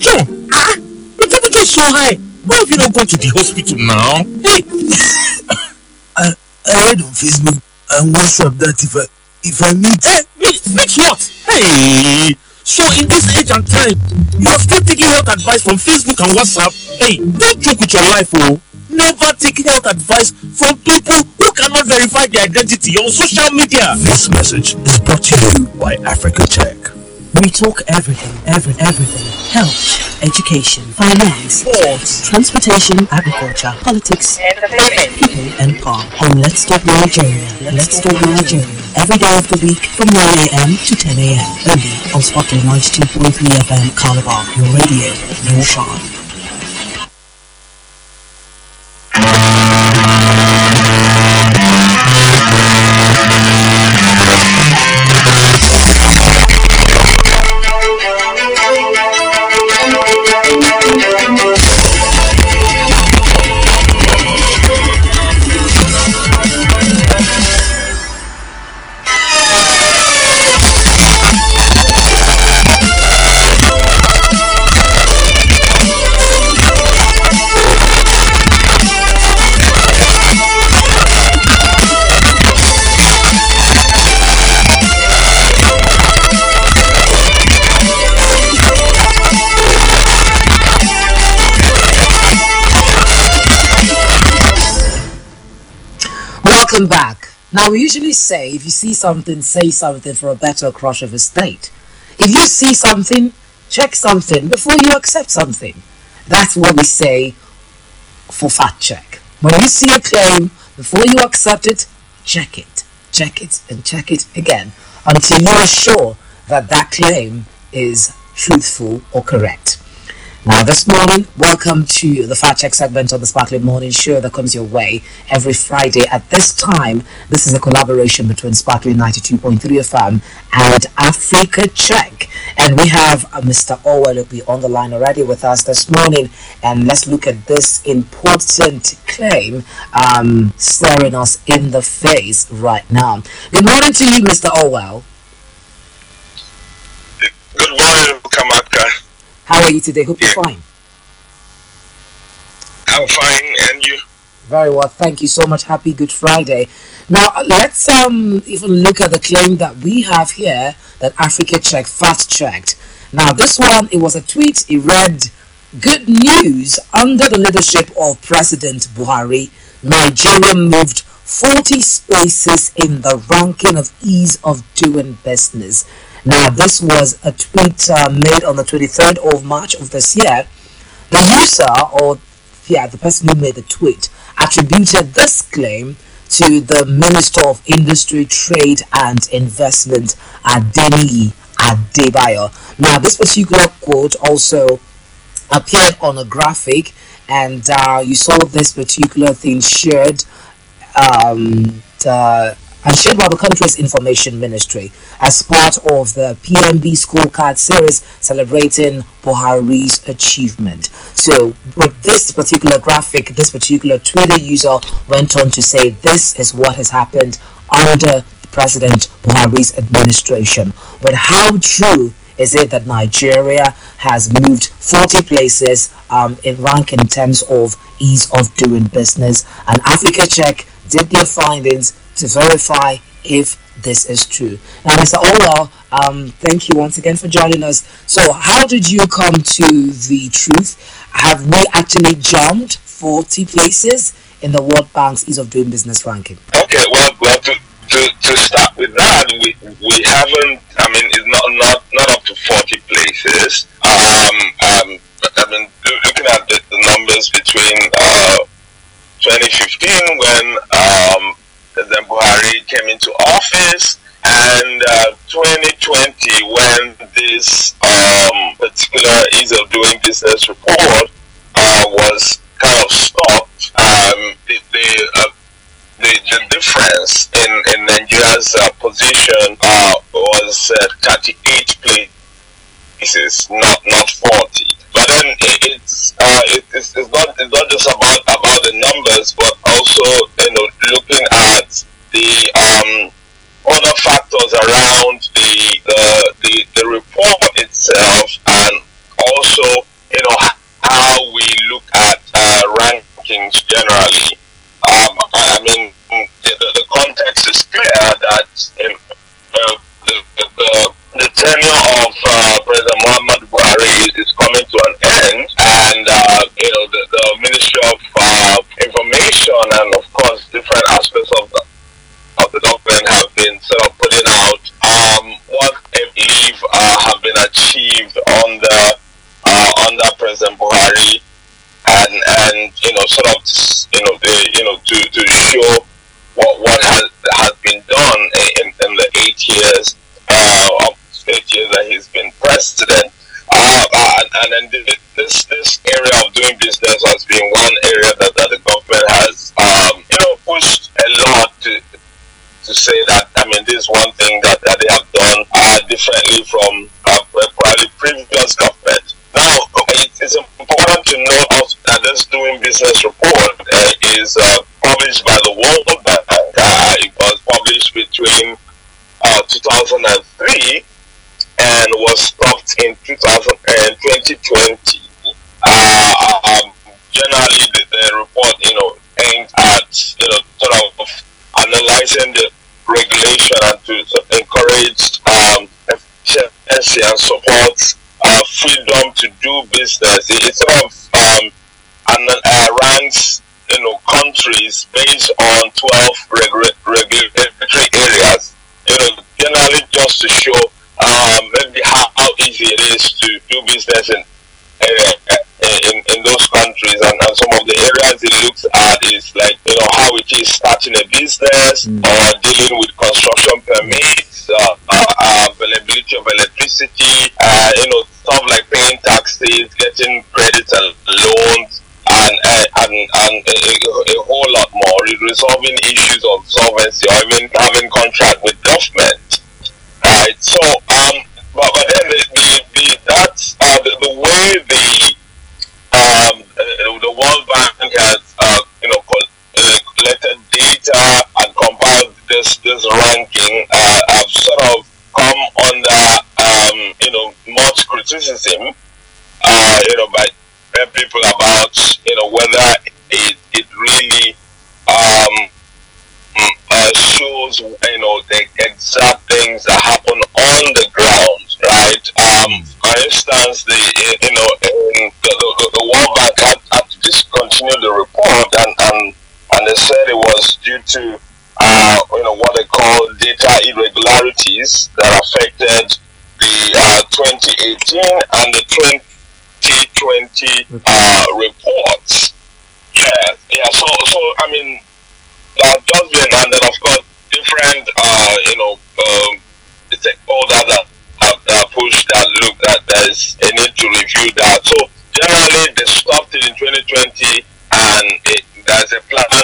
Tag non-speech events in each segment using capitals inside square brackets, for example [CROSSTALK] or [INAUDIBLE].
John, ah, the temperature is so high. Why have you not gone to the hospital now? Hey, I, I read on Facebook and WhatsApp that if I if I meet hey, meet, meet what? Hey, so in this age and time, you are still taking health advice from Facebook and WhatsApp? Hey, don't joke with your life, oh. Never take health advice from people who cannot verify their identity on social media. this message is brought to you by Africa Check. We talk everything, every, everything. Health, education, finance, Sports. transportation, agriculture, politics, entertainment, people and power. On Let's Talk Nigeria. Let's Talk Nigeria. Every day of the week from 9 a.m. to 10 a.m. Only on Spotlight 92.3 FM Calabar. Your radio, your shine. Welcome back. Now, we usually say if you see something, say something for a better Cross River State. If you see something, check something before you accept something. That's what we say for fact check. When you see a claim, before you accept it, check it, check it, and check it again until you are sure that that claim is truthful or correct. Now, this morning, welcome to the Fact Check segment of the Sparkling Morning Show that comes your way every Friday at this time. This is a collaboration between Sparkling 92.3 FM and Africa Check. And we have uh, Mr. Owelupi on the line already with us this morning. And let's look at this important claim um, staring us in the face right now. Good morning to you, Mr. Owell. Good morning. How are you today? Hope you're fine. I'm fine, and you? Very well, thank you so much. Happy Good Friday. Now let's um even look at the claim that we have here that Africa Check fact checked. Now this one it was a tweet. It read, "Good news under the leadership of President Buhari, Nigeria moved 40 spaces in the ranking of ease of doing business." Now this was a tweet uh, made on the 23rd of March of this year. The user or yeah, the person who made the tweet attributed this claim to the Minister of Industry, Trade and Investment, Adeniyi Adebayo. Now, this particular quote also appeared on a graphic, and uh, you saw this particular thing shared um, the, and shared by the country's information ministry as part of the PMB scorecard series celebrating Buhari's achievement. So, with this particular graphic, this particular Twitter user went on to say this is what has happened under President Buhari's administration. But how true is it that Nigeria has moved 40 places um, in rank in terms of ease of doing business? And Africa Check did their findings to verify if this is true. Now, Mr. Orwell, um, thank you once again for joining us. So, how did you come to the truth? Have we actually jumped 40 places in the World Bank's Ease of Doing Business ranking? Okay, well, well to, to, to start with that, we, we haven't, I mean, it's not, not, not up to 40 places. Um, um, I mean, loo- looking at the, the numbers between uh, 2015 when um, President Buhari came into office and uh, 2020 when this um, particular ease of doing business report uh, was kind of stopped. Um, the, the, uh, the, the difference in, in Nigeria's uh, position uh, was uh, 38 places, not not 40. But then it's, uh, it, it's it's not it's not just about about the numbers, but also you know looking at the um, other factors around the, the, the, the report itself and also, you know, how we look at uh, rankings generally. Achieved under uh, under President Buhari, and and you know sort of you know the, you know to, to show what what business report uh, is uh, published by the World Bank. Uh, it was published between uh, 2003 and was stopped in 2000 and 2020. Uh, um, generally, the, the report, you know, aimed at you know sort of analyzing the regulation and to encourage um, efficiency and support uh, freedom to do business. It sort of um, and, uh, ranks you know countries based on 12 regu- regulatory areas. You know, generally just to show um, maybe how, how easy it is to do business in uh, in, in those countries and, and some of the areas it looks at is like you know how it is starting a business Mm. or dealing with construction permits uh, uh, availability of electricity solving issues. Things that happen on the ground, right? Um, for instance, the you know in the, the, the World Bank had, had to discontinue the report, and, and and they said it was due to uh, you know what they call data irregularities that affected the uh, 2018 and the 2020 uh, reports. Yeah, yeah. So so I mean, there have just been and then of course different uh, you know um, stakeholders that have uh, pushed that look that there's a need to review that. So generally they stopped it in 2020 and it, there's a plan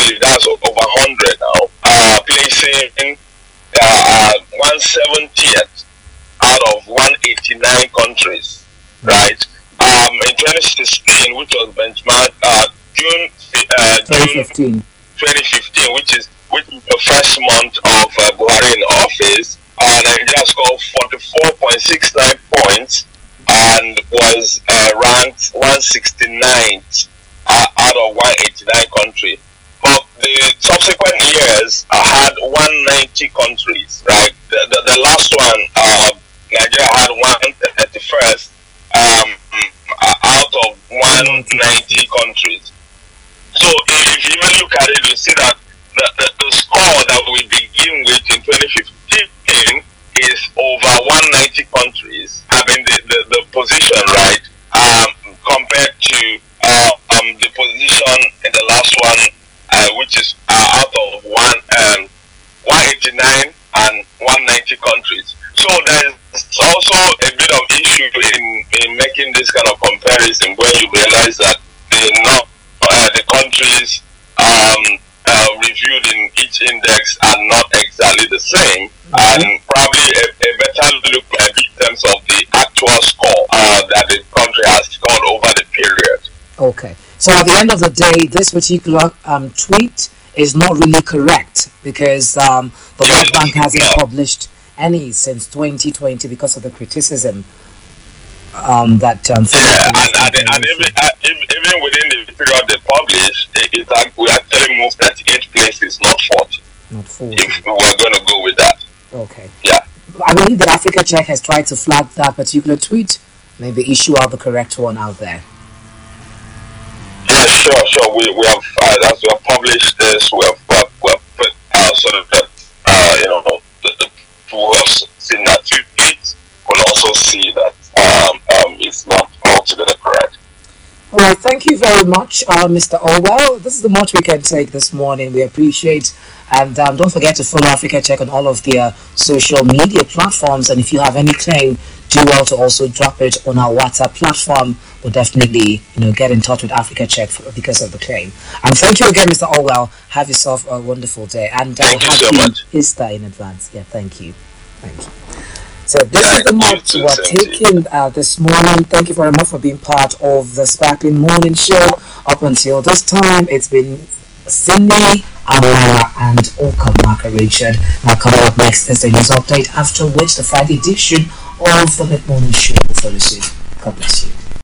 uh, 33, that's over 100 now, uh, placing uh, 170th out of 189 countries, right? Um, in 2016, which was benchmarked uh, June uh, June 2015. 2015, which is which is the first month of uh, Buhari in office, uh, Nigeria scored 44.69 points and was uh, ranked 169th uh, out of 189 countries. The subsequent years uh, had 190 countries, right? The, the, the last one, uh, Nigeria had 131st um, out of 190 countries. So if you even look at it, you see that the, the, the score that we begin with in 2015 is over 190 countries having the, the, the position right um, compared to uh, um, the position in the last one, uh, which is uh, out of one um, 189 and 190 countries. So there's also a bit of issue in, in making this kind of comparison when you realize that the not uh, the countries um, uh, reviewed in each index are not exactly the same, and probably a, a better look at in terms of the actual score uh, that the country has scored over the period. Okay. So at the end of the day, this particular um, tweet is not really correct because um, the World Bank hasn't Yeah. published any since 2020 because of the criticism um, that um, [LAUGHS] Yeah, and, and, and even, uh, even within the period they publish, it, it's like we actually moved 38 places, not 40, not 40. if we were going to go with that. Okay. Yeah. I believe that Africa Check has tried to flag that particular tweet. Maybe issue out the correct one out there. Yeah, sure, sure. We, we have, uh, as we have published this, we have, we have, we have put uh, sort of that, uh, you know, who have seen that tweet will also see that um, um, it's not altogether correct. All right, thank you very much, uh, Mr. Orwell. This is the much we can take this morning. We appreciate, and um, don't forget to follow Africa Check on all of their social media platforms. And if you have any claim, do well to also drop it on our WhatsApp platform. We'll definitely, you know, get in touch with Africa Check for, because of the claim. And thank you again, Mr. Orwell. Have yourself a wonderful day, and uh, Thank you so much. Easter in advance. Yeah, thank you, thank you. So this Yeah, is the too, we're same to you. taking uh, this morning. Thank you very much for being part of the Sparkling Morning Show. Up until this time, it's been Cindy, Amara, and Okamaka Richard. Now coming up next is the news update, after which the Friday edition of the Mid Morning Show will follow soon. God bless you.